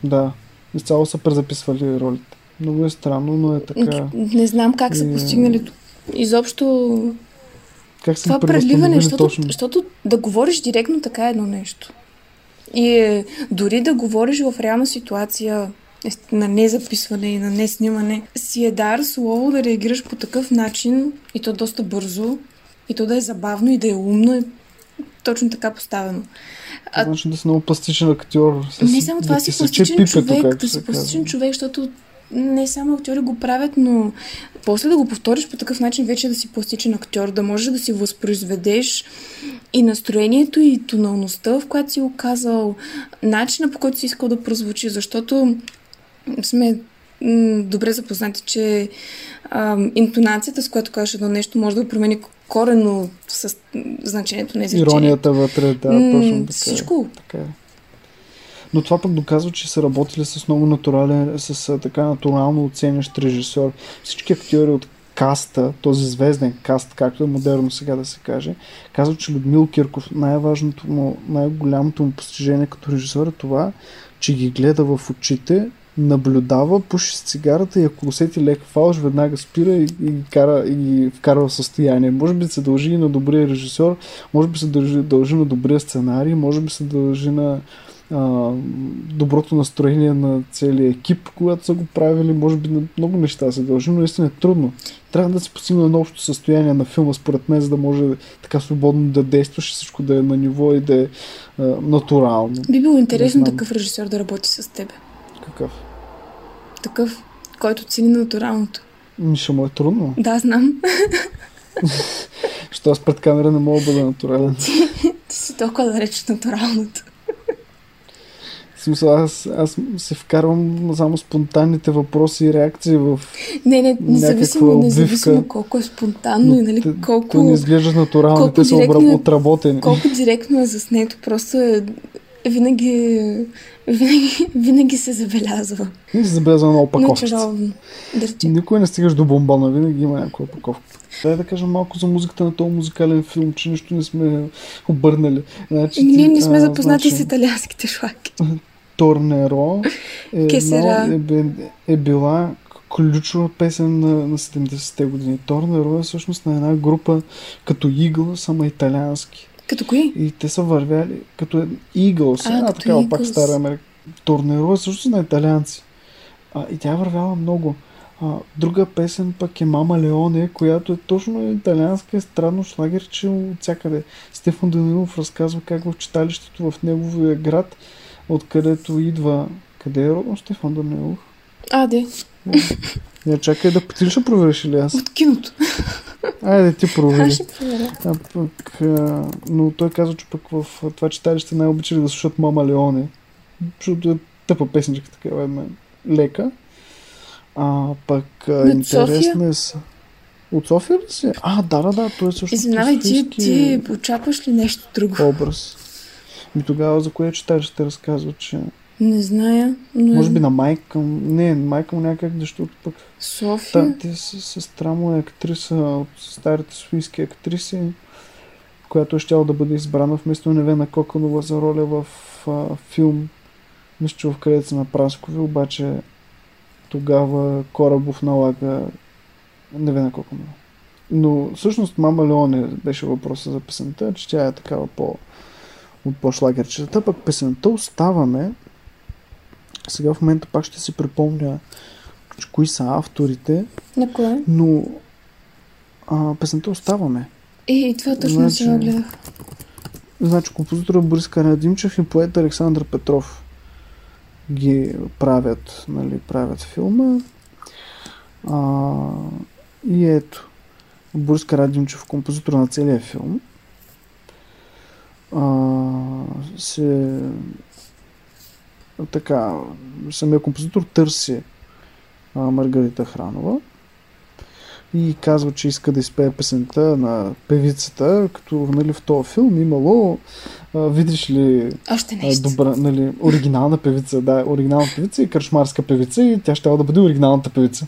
Да. Изцяло са презаписвали ролите. Много е странно, но е така. Не знам как са И- постигнали изобщо Как са това преливане, защото, точно? защото да говориш директно така е едно нещо. И е, дори да говориш в реална ситуация на незаписване и на неснимане, си е дар слово да реагираш по такъв начин и то доста бързо, и то да е забавно и да е умно, точно така поставено. А- Значи да си много пластичен актьор. С, Не само това да си пластичен пипето, човек, да си пластичен човек, защото не само актьори го правят, но после да го повториш по такъв начин, вече да си пластичен актьор, да можеш да си възпроизведеш и настроението, и тоналността, в която си го казал, начина по който си искал да прозвучи, защото сме добре запознати, че ам, интонацията, с която кажеш едно нещо, може да промени корено с значението на изречението. Иронията вътре, да, М, точно така. е. Всичко. Така е. Но това пък доказва, че са работили с много натурален, с така натурално оценящ режисьор. Всички актьори от каста, този звезден каст, както е модерно сега да се каже, казват, че Людмил Кирков най-важното му, най-голямото му постижение като режисьор е това, че ги гледа в очите, наблюдава, пуши с цигарата и ако усети лек фалш, веднага спира и, и, кара, и ги вкара в състояние. Може би се дължи и на добрия режисьор, може би се дължи, дължи на добрия сценарий, може би се дължи на а, доброто настроение на целия екип, когато са го правили, може би на много неща се дължи, но наистина е трудно. Трябва да се постигне едно общо състояние на филма, според мен, за да може така свободно да действаш и всичко да е на ниво и да е а, натурално. Би било интересно такъв режисьор да работи с теб. Какъв? Такъв, който цени натуралното. Ще му е трудно, Да, знам. защото аз пред камера не мога да бъда натурален. Ти си толкова далеч от натуралното. В смисъл, аз, аз се вкарвам само спонтанните въпроси и реакции в Не, не, независимо, независимо колко е спонтанно и нали, колко, те не изглеждат натурални, колко те са директно отработени. колко директно е заснето. Просто е, винаги, винаги, винаги се забелязва. И се забелязва на Но опаковките. чаровно. Никой не стигаш до бомбона, винаги има някаква опаковка. Дай да кажем малко за музиката на този музикален филм, че нищо не сме обърнали. Значи, Ние не сме запознати значи, с италианските шлаки. Торнеро е, едно, е, е била ключова песен на, на 70-те години. Торнеро е всъщност на една група като Eagles, само италиански. Като кои? И те са вървяли като Eagles, А, една като такава пак Eagles. стара Америка. Е също на италианци. А, и тя вървяла много. А, друга песен пък е Мама Леоне, която е точно италианска, е странно шлагерче от всякъде. Стефан Данилов разказва как в читалището в неговия град, откъдето идва... Къде е родом Стефан Данилов? А, де. Не, чакай да ти ли ще провериш или аз? От киното. Айде ти провери. Аз ще проверя. А пък, а, но той казва, че пък в това читалище най-обичали да слушат Мама Леоне. Защото е тъпа песничка такава една лека. А пък а, интересна е с... От София ли си? А, да, да, да, той е също Извинявай, ти, ти очакваш ли нещо друго? образ. И тогава за кое читалище разказва, че Не зная, но може би на майка му, не, майка му някак, защото пък София. Та, те с сестра му е актриса от старите софийски актриси, която е щяла да бъде избрана вместо Невена Коконова за роля в а, филм Мисля, че в където на Праскови, обаче тогава Корабов налага Невена Коконова. Но всъщност Мама Леоне беше въпроса за песента, че тя е такава по от по-шлагерчета. Пък песента Оставаме. Сега в момента пак ще си припомня кои са авторите, На кое? но а, песента Оставаме. Е, и това точно Значи- се гледах. Значи композитора Борис Карадимчев и поет Александър Петров ги правят, нали, правят филма. А, и ето, Борис Карадимчев, композитор на целия филм, а, се така, самия композитор търси а, Маргарита Хранова и казва, че иска да изпее песента на певицата, като нали, в този филм имало, а, видиш ли, Още нещо. добра, нали, оригинална певица, да, оригинална певица и кръчмарска певица и тя ще да бъде оригиналната певица.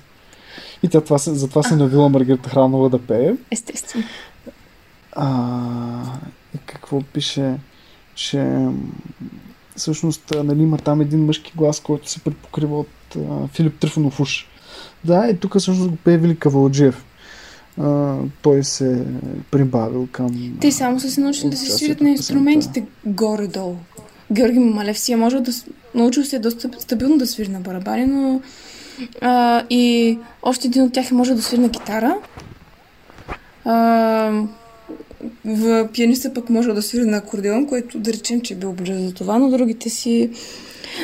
И тя това, затова се навила Маргарита Хранова да пее. Естествено. А, и какво пише, че всъщност нали, има там един мъжки глас, който се предпокрива от а, Филип Трифонов уж. Да, и тук всъщност го пее Вили Кавалджиев. А, той се е прибавил към... Те само са се научили да Участието свирят на инструментите горе-долу. Георги Мамалев си е можел да... Научил се доста стабилно да свири на барабани, но... А, и още един от тях е можел да свири на китара. А, в пианиста пък може да свири на акордеон, което да речем, че е бил близо за това, но другите си...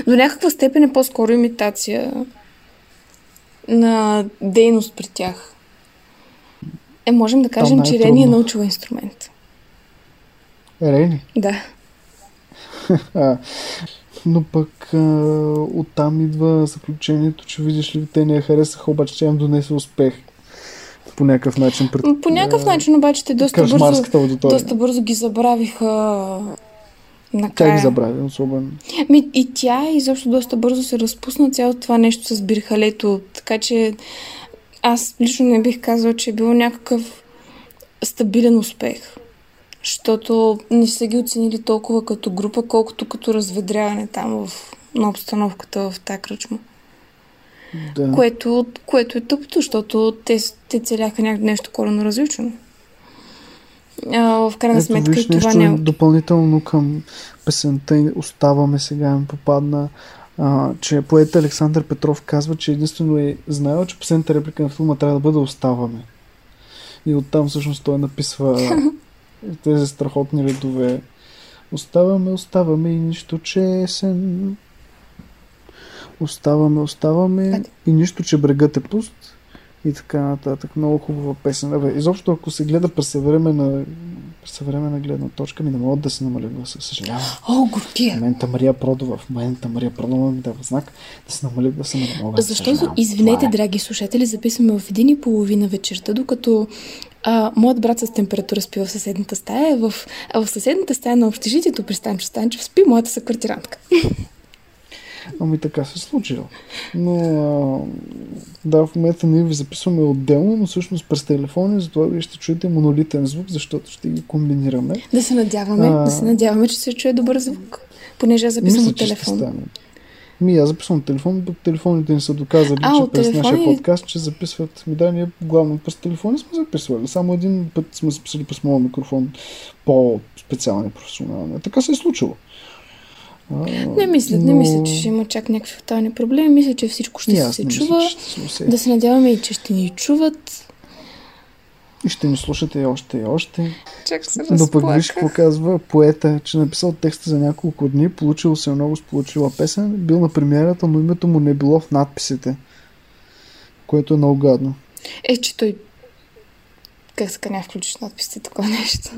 До някаква степен е по-скоро имитация на дейност при тях. Е, можем да кажем, че Рени е научила инструмент. Рени. Да. Но пък а, оттам идва заключението, че видиш ли, те не я харесаха, обаче тя им донесе успех. По някакъв начин. Пред, По някакъв начин обаче те доста бързо, аудитория. доста бързо ги забравиха Тя накрая. ги забрави, особено. Ми, и тя изобщо доста бързо се разпусна цялото това нещо с бирхалето, така че аз лично не бих казала, че е било някакъв стабилен успех. Защото не са ги оценили толкова като група, колкото като разведряване там в, на обстановката в тази кръчма. Да. Което, което е тъпото, защото те, те целяха някакво нещо коренно различно. А, в крайна Ето, сметка виж и това нещо не е... допълнително към песента Оставаме сега ми попадна, а, че поет Александър Петров казва, че единствено е знаел, че последната реплика на филма трябва да бъде Оставаме. И оттам всъщност той написва тези страхотни редове. Оставаме, оставаме и нищо, че е есен. Оставаме, оставаме и нищо, че брегът е пуст. И така нататък. Много хубава песен. Абе, изобщо ако се гледа през съвременна През съвременна гледна точка ми не могат да се намалят гласа. Съжалявам. О, В горкия! момента Мария Продова, в момента Мария Продова ми дава знак да се намали гласа, но не мога. Защото, Съжалявам. извинете, е. драги слушатели, записваме в един и половина вечерта, докато а, моят брат с температура спи в съседната стая, в, а в съседната стая на общежитието при Станчев Станчев спи моята съквартирантка. Ами така се е случило. Но а, да, в момента ние ви записваме отделно, но всъщност през телефони, затова вие ще чуете монолитен звук, защото ще ги комбинираме. Да се надяваме, А. да се надяваме, че се чуе добър звук. Понеже аз записвам от телефон. Ми, аз записвам телефон, пък телефоните ни са доказали, А, че през телефони? нашия подкаст, че записват. Ми да, ние главно през телефони сме записвали. Само един път сме записали през моят микрофон по-специални професионални. Така се е случило. Не мисля, не мисля, че ще има чак някакви фатални проблеми. Мисля, че всичко ще се се мисля, чува. ще се. Да се надяваме и, че ще ни чуват. И ще ни слушате и още и още. Чак се Но пък виж какво казва поета, че написал текста за няколко дни, получил се много сполучила песен, бил на премиерата, но името му не било в надписите. Което е много гадно. Е, че той... Как така няма включиш надписите такова нещо?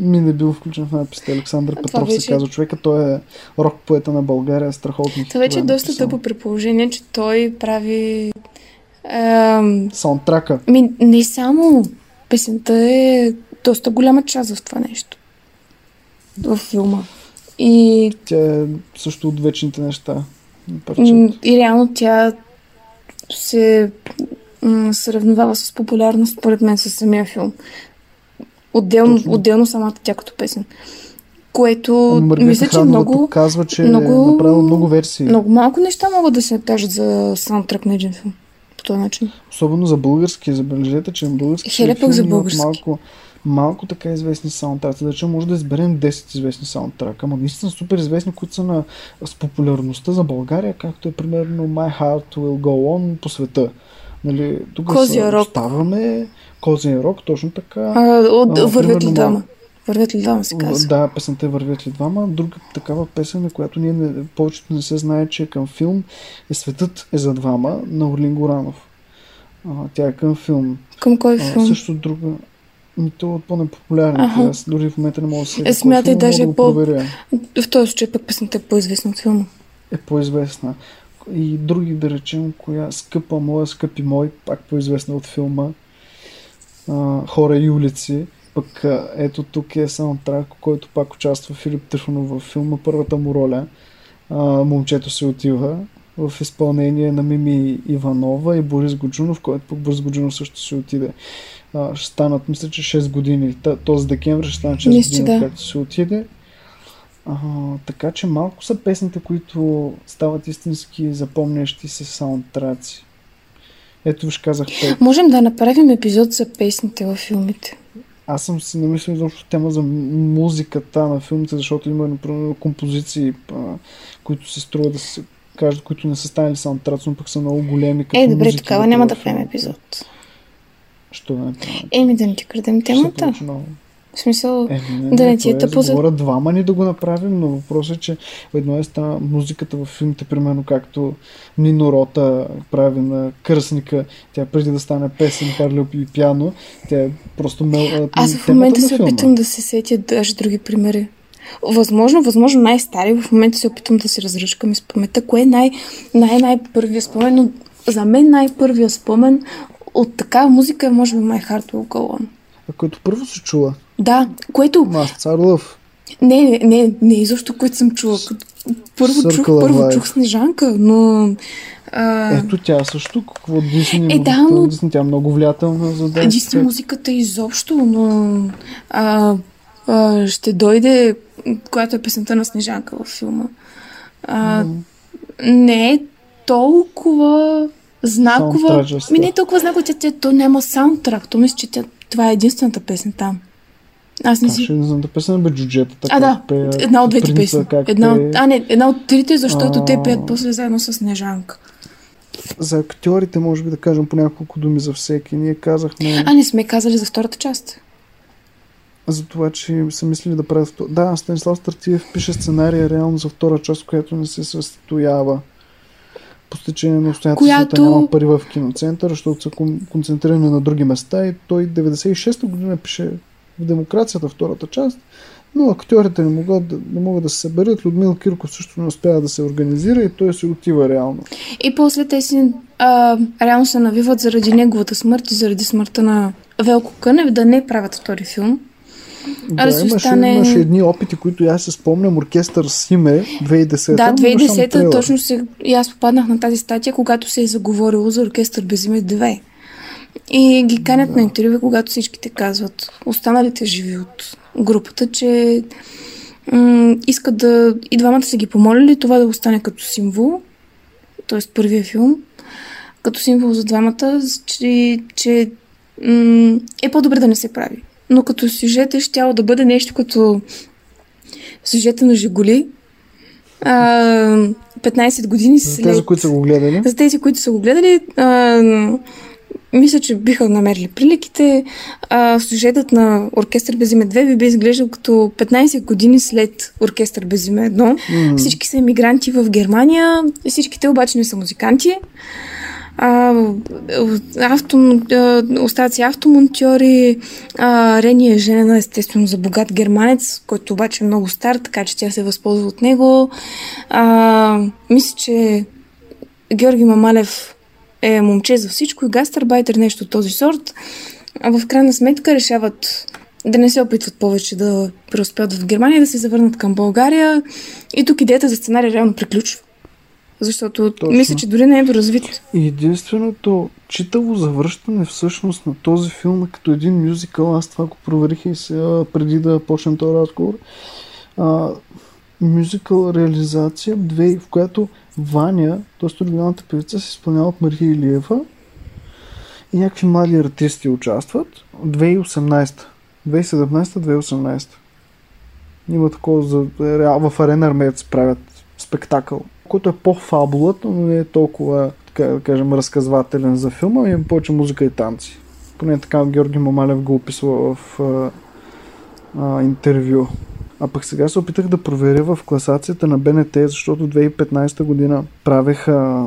Ми не бил включен в надписите. Александър това Петров вече- се казва човека. Той е рок поета на България, страхотно. Това вече е доста тъпо при положение, че той прави... Ам, Саундтрака. ми, не само песента е доста голяма част в това нещо. В филма. И, Тя е също от вечните неща. и реално тя се м, сравнявава с популярност, според мен, с самия филм. Отделно, Точно. отделно самата тя като песен. Което Маргарита мисля, че Хранова много, казва, че много- е направила много версии. много малко неща могат да се кажат за саундтрак на един филм. По този начин. Особено за български. Забележете, че на български Хеле пък за български. Малко, малко така известни саундтраки. Да че може да изберем 10 известни саундтрака, ама наистина супер известни, които са на, с популярността за България, както е примерно My Heart Will Go On по света. Нали, тук Козия рок. Ставаме Козия рок, точно така. А, от, А, вървят ли двама? Вървят ли двама се казва? Да, песента Вървят ли двама. Друга такава песен, на която ние не, повечето не се знае, че е към филм, е Светът е за двама на Орлин Горанов. А, тя е към филм. Към кой А, филм? също друга. Ми то от по-непопулярните. Аха. Аз дори в момента не мога да се Е, смятай, даже по... по- проверя. В този случай пък песента е по-известна от филма. Е по-известна. И други, да речем, коя скъпа моя, скъпи мой, пак по-известна от филма. А, хора и улици. Пък а, ето тук е саундтрак, който пак участва Филип Трифонов във филма, първата му роля. А, момчето се отива в изпълнение на Мими Иванова и Борис Годжунов, който пък Борис Годжунов също се отиде. А, ще станат, мисля, че 6 години. Този декември ще станат 6 Мисля, години, да. както се отиде. А, така че малко са песните, които стават истински запомнящи се саундтраци. Ето виж казах пет. Можем да направим епизод за песните във филмите. Аз съм си намислил изобщо тема за музиката на филмите, защото има например композиции, които се струва да се кажат, които не са станали саундтраци, но пък са много големи. Като Е, добре, вътре няма да правим епизод. Що да не правим? Еми да не ти крадем Ще темата. много. В смисъл, Е, не, Да не, ти е това тъпо Говоря двама ни да го направим, но въпросът е, че едно е стана музиката в филмите, примерно както Нино Рота прави на Кръсника, тя преди да стане песен, парлио и пяно, тя е просто мел... аз в момента се опитвам да се сетя даже други примери. Възможно, възможно най-стари, в момента се опитвам да си разръжкам из паметта, кое е най- най-най-първия спомен, но за мен най-първия спомен от такава музика е може би My Heart Will Go On. А който първо се чула, Да, което Мас Цар Лъв. Не, не, не, не изобщо, което съм чула. Първо чух, Circle първо Life. чух Снежанка, но... А, Ето тя също, какво Дисни, Е, да, но- Дисни, тя е много влиятелна за да Дисни музиката изобщо, но... А, а, ще дойде, която е песента на Снежанка във филма. А, не е толкова знакова... Ми не е толкова знакова, че тя, то няма саундтрак. То мисля, че тя, това е единствената песен там. Аз не си... ще не знам да песен бе джуджетата. А, да, пеят, една от двете песни. Една от, а, не, една от трите, защото А. те пеят после заедно с Снежанка. За актьорите, може би да кажем по няколко думи за всеки. Ние казахме А, не сме казали за втората част. за това, че са мислили да правят... Да, Станислав Стартиев пише сценария реално за втора част, която не се състоява. По стечение на обстоятелствата Която- няма пари в киноцентър, защото са кон- концентрирани на други места и той 96-та година пише в демокрацията, втората част, но актьорите не могат, да, не могат да се съберат. Людмил Кирков също не успява да се организира и той се отива реално. И после те си а, реално се навиват заради неговата смърт и заради смъртта на Велко Кънев да не правят втори филм. Да, да си имаше, остане- имаше едни опити, които аз се спомням. Оркестър Симе 2010. Да, но имаш само 2010-та трейлър. точно се, и аз попаднах на тази статия, когато се е заговорило за оркестър без име 2. И ги канят на интервю, когато всичките казват, останалите живи от групата, че м- искат да... И двамата са ги помолили това да остане като символ, т.е. първия филм, като символ за двамата, че, че м- е по-добре да не се прави. Но като сюжет е щяло да бъде нещо като сюжета на Жигули, а, 15 години За след... тези, които са го гледали. За тези, които са го гледали, а, мисля, че биха намерили приликите. А, сюжетът на Оркестър без име 2 би би изглеждал като 15 години след Оркестър без име 1. М. Всички са емигранти в Германия, всичките обаче не са музиканти. А, авто, а, остават си автомонтьори. А, Рени е женена естествено за богат германец, който обаче е много стар, така че тя се възползва от него. А, мисля, че Георги Мамалев е момче за всичко и гастарбайтер, нещо от този сорт. А в крайна сметка решават да не се опитват повече да преуспеят в Германия, да се завърнат към България. И тук идеята за сценария реално приключва. Защото Точно. мисля, че дори не е доразвит. И единственото читаво завръщане всъщност на този филм е като един мюзикъл. Аз това го проверих и сега преди да почнем този разговор. А, мюзикъл реализация, в която Ваня, т.е. оригиналната певица, се изпълнява от Мария Илиева и някакви млади артисти участват. 2018. 2017-2018. Има такова за, реал- в Арена Армеец правят спектакъл, който е по-фабулът, но не е толкова, така да кажем, разказвателен за филма, има повече музика и танци. Поне така Георги Мамалев го описва в а, а, интервю. А пък сега се опитах да проверя в класацията на БНТ, защото 2015 година правех а,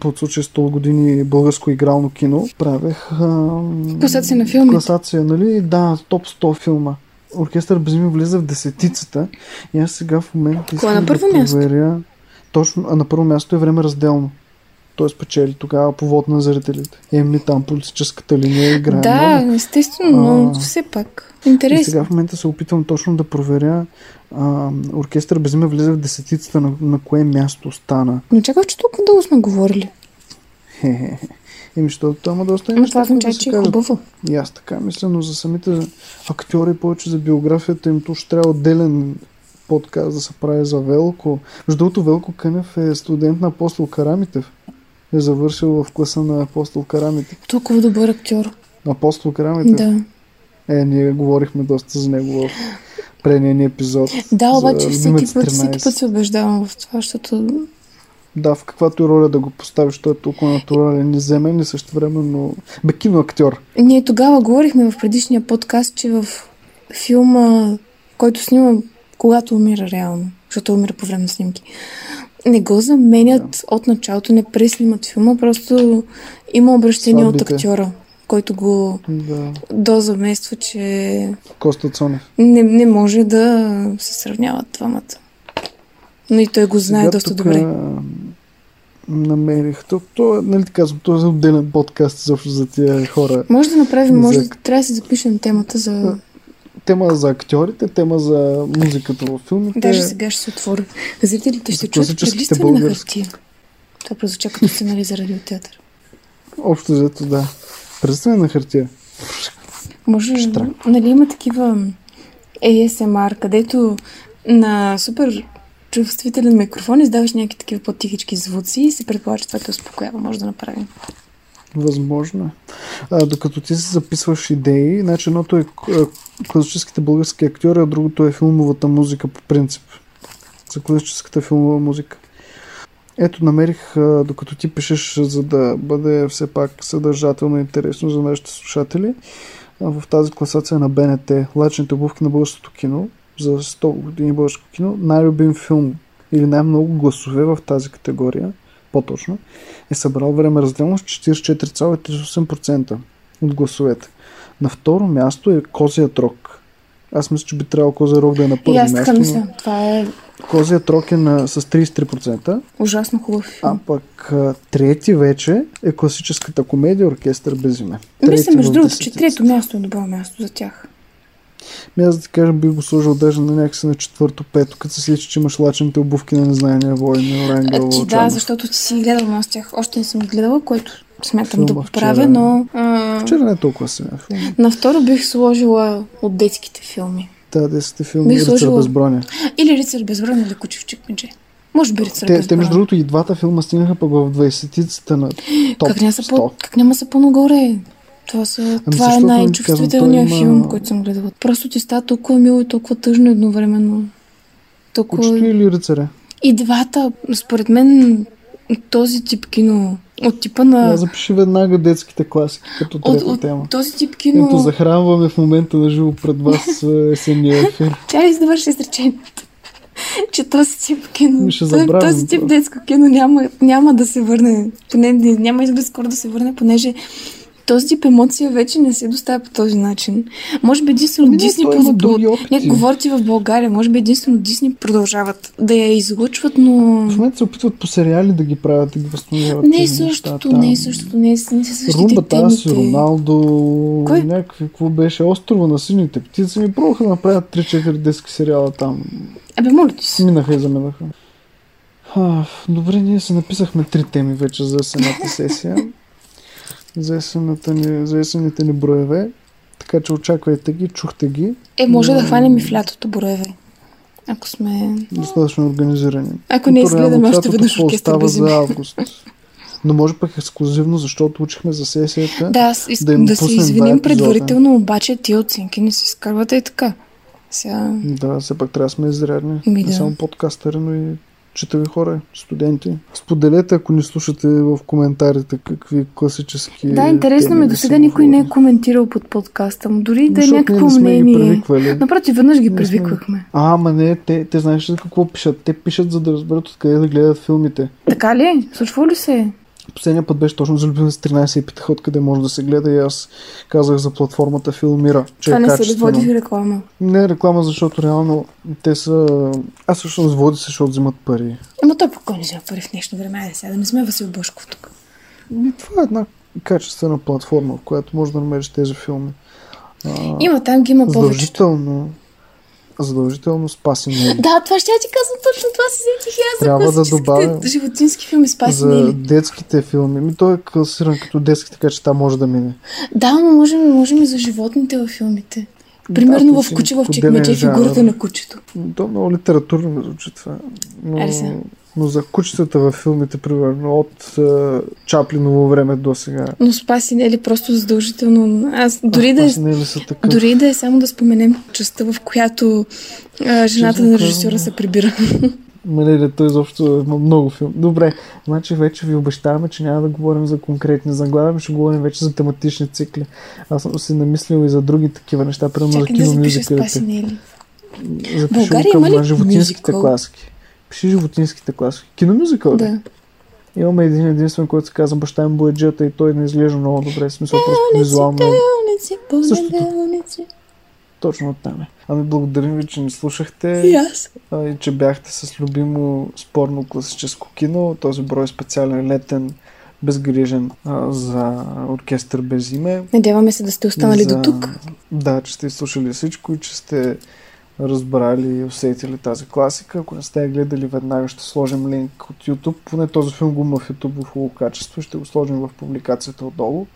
под случай 100 години българско игрално кино. Правех а, Класация на филмите. класация, нали? Да, топ 100 филма. Оркестър без име влиза в десетицата и аз сега в момента е искам на да първо място? проверя. Точно, а на първо място е време разделно. Той спечели тогава по вод на зрителите. Емли там политическата линия играе много. Да, естествено, но А, все пак. Интересно. сега в момента се опитвам точно да проверя а, оркестър без име влиза в десетицата на, на кое място стана. Но чаках, че толкова дълго сме говорили. Хе-хе-хе. Еми, защото там има доста Но неща, това означава, да че е хубаво. И аз така мисля, но за самите актьори, повече за биографията им, то ще трябва отделен подкаст да се прави за Велко. Между другото, Велко Кънев е студент на Апостол Карамитев. Е завършил в класа на Апостол Карамитев. Толкова добър актьор. Апостол Карамитев? Да. Е, ние говорихме доста за него в предния ни епизод. Да, обаче всеки път, всеки 13. път се убеждавам в това, защото Да, в каквато и роля да го поставиш, той е толкова натурален и земен и също време, но... Бе, киноактьор. Ние тогава говорихме в предишния подкаст, че в филма, който снима, когато умира реално, защото умира по време на снимки, не го заменят да. от началото, не преснимат филма, просто има обращение от Сватбите. актьора, който го Да. дозамества, че Коста Цонев. не, не може да се сравняват двамата. Но и той го знае Сега доста тук, добре. Намерих. То, то, нали ти казвам, то е отделен подкаст изобщо за тия хора. Може да направим, може да трябва да си запишем темата за... Тема за актьорите, тема за музиката във филмите. Даже сега ще се отворя. Зрителите ще чуят прелистване на български. хартия. Това прозвуча като сценарий за радиотеатър. Общо взето, да. Представя на хартия. Може, Штрак. нали има такива ASMR, където на супер чувствителен микрофон издаваш някакви такива по-тихички звуци и се предполага, че това те успокоява. Може да направим. Възможно е. А, докато ти си записваш идеи, значи едното е а, класическите български актьори, а другото е филмовата музика по принцип. За класическата филмова музика. Ето, намерих, докато ти пишеш, за да бъде все пак съдържателно и интересно за нашите слушатели, в тази класация на БНТ, Лачните обувки на българското кино, за 100 години българско кино, най-любим филм или най-много гласове в тази категория, по-точно, е събрал време разделно с 44,38% от гласовете. На второ място е Козият рок Аз мисля, че би трябвало Козия Рог да е на първо така място. мисля. Това е Но Козия Рог е на, с 33%, ужасно хубав а филм. пък а, трети вече е класическата комедия Оркестър без име. Мисля, между другото, че трето място е добро място за тях. Ми аз да ти кажа, би го сложил даже на някакси на четвърто, пето, като се случи, че имаш лачените обувки на незнайния войн, на Орангел че да, защото ти си гледал, но аз тях още не съм гледала, което смятам Филма да го вчера- но а, Вчера не е толкова силен филм. на второ бих сложила от детските филми. Та, десетите филми Бих Рицар сложила- без броня. Или Рицар без броня, или Кучев чекмедже. Може би Рицар Те, без те, между другото, и двата филма стигнаха пък в 20-тицата на топ Как няма, са 100. по, как няма са по-нагоре? Това, са, Ами това е най-чувствителният казвам, филм, има- който съм гледала. Просто ти става толкова мило и толкова тъжно едновременно. Толкова... Кучето или рицаря? И двата, според мен, този тип кино, от типа на... Я запиши веднага детските класики, като От, трета от тема. този тип кино... Ето, захранваме в момента на живо пред вас е, есенния ефир. Да завърши изречението. че този тип кино, ще този- забравим този тип детско кино няма, няма да се върне. Поне не- няма изглед скоро да се върне, понеже този тип емоция вече не се доставя по този начин. Може би единствено Ами Дисни... Не, говорите в България. Може би единствено Дисни продължават да я излъчват, но... В момента се опитват по сериали да ги правят, да ги възстановяват. Не е неща същото, не е същото, не е, същите Румбата, аз и темите. Роналдо, Кой? някакви, какво беше, острова на сините птици, ми пробваха да направят 3-4 детски сериала там. Абе, моля ти се. Минаха и заминаха. А, добре, ние се написахме три теми вече за есената сесия. За, есената ни, за есените ни броеве. Така че очаквайте ги, чухте ги. Е, може да М. хванем и в лятото броеве. Ако сме... Достатъчно организирани. Ако не изгледаме още веднъж оркестър без за август. Но може пък ексклюзивно, защото учихме за сесията. Да, аз да им да, се извиним предварително, обаче тия оценки не се изкарват и така. Сега... Да, все пак трябва да сме изрядни. Ми Не да. само подкастъри, но и читави хора, студенти. Споделете, ако ни слушате в коментарите, какви класически Да, интересно ми, до се сега никой не е коментирал под подкаста му, дори да е някакво мнение. Напротив, веднъж ги сме. привиквахме. А, ама не, те, те знаеш ли какво пишат? Те пишат, за да разберат откъде да гледат филмите. Така ли? Случва ли се? Последния път беше точно за любим с 13 и питаха откъде може да се гледа и аз казах за платформата Филмира, че Това е не се ли води реклама? Не е реклама, защото реално те са... Аз всъщност води се, защото взимат пари. Ама той пък не взема пари в днешно време, айде сега, да не сме Васил Бошков тук. И това е една качествена платформа, в която можеш да намериш тези филми. А, Има там ги има повече. задължително, задължително спаси Нели. Да, това ще ти казвам точно това си и аз за Трябва да добавя- животински филми спаси За Нели. детските филми. Ми той е класиран като детски, така че там може да мине. Да, но можем, можем и за животните във филмите. Примерно Да, в Куче в чекмедже фигурата на кучето. То много литературно звучи това. Но, Аре сега. Но за кучетата във филмите, примерно, от е, Чаплиново време до сега. Но спаси Нели просто задължително. Аз дори да е не ли такъв? Дори да е само да споменем частта, в която а, жената Честно на режисьора се прибира. Нали, той изобщо има много филм. Добре, значи вече ви обещаваме, че няма да говорим за конкретни заглавия, ще говорим вече за тематични цикли. Аз съм си намислил и за други такива неща, примерно за Чакай да запиша киномюзикалите. Запиши България има ли животинските класики. Пиши животинските класики. Киномюзикъл ли? Да. Имаме един единствен, който се казва баща ми боеджията и той не изглежда много добре. В смисъл просто визуално. Същото. Точно оттам е. Ами благодарим ви, че ни слушахте. И аз. а, и че бяхте с любимо спорно класическо кино. Този брой е специален летен, безгрижен а, за оркестър без име. Надяваме се да сте останали за- до тук. Да, че сте слушали всичко и че сте разбрали и усетили тази класика. Ако не сте я гледали, веднага ще сложим линк от YouTube. Поне този филм го има в YouTube в хубаво качество. Ще го сложим в публикацията отдолу,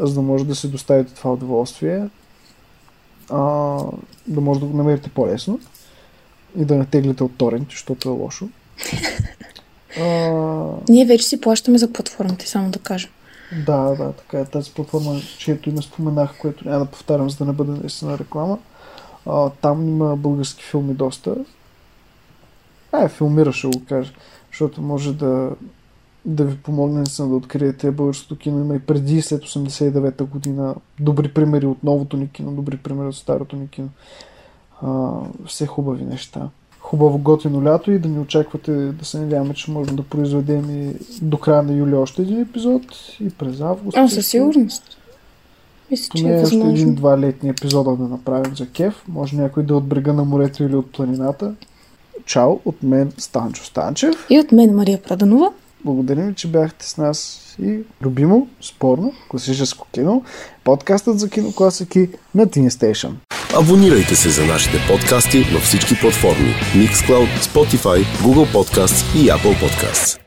за да може да си доставите това удоволствие. А, да може да го намерите по-лесно и да не теглите от торенти, защото е лошо. А, Ние вече си плащаме за платформите, само да кажа. да, да, така е. Тази платформа, чието име споменах, което няма да повтарям, за да не бъде наистина реклама. А, там има български филми доста. А, е, филмира, ще го кажа. Защото може да, да ви помогне наистина да откриете българското кино. Има и преди след 89-та година добри примери от новото ни кино, добри примери от старото ни кино. А, все хубави неща. Хубаво готино лято и да ни очаквате да се надяваме, че можем да произведем и до края на юли още един епизод и през август. А, със сигурност. Мисля, че Поне е още възможно. един-два летни епизода да направим за кеф. Може някой да е от брега на морето или от планината. Чао от мен Станчо Станчев. И от мен Мария Проданова. Благодарим, че бяхте с нас и любимо, спорно, класическо кино, подкастът за кинокласики на Teen Station. Абонирайте се за нашите подкасти на всички платформи Mixcloud, Spotify, Google Podcasts и Apple Podcasts.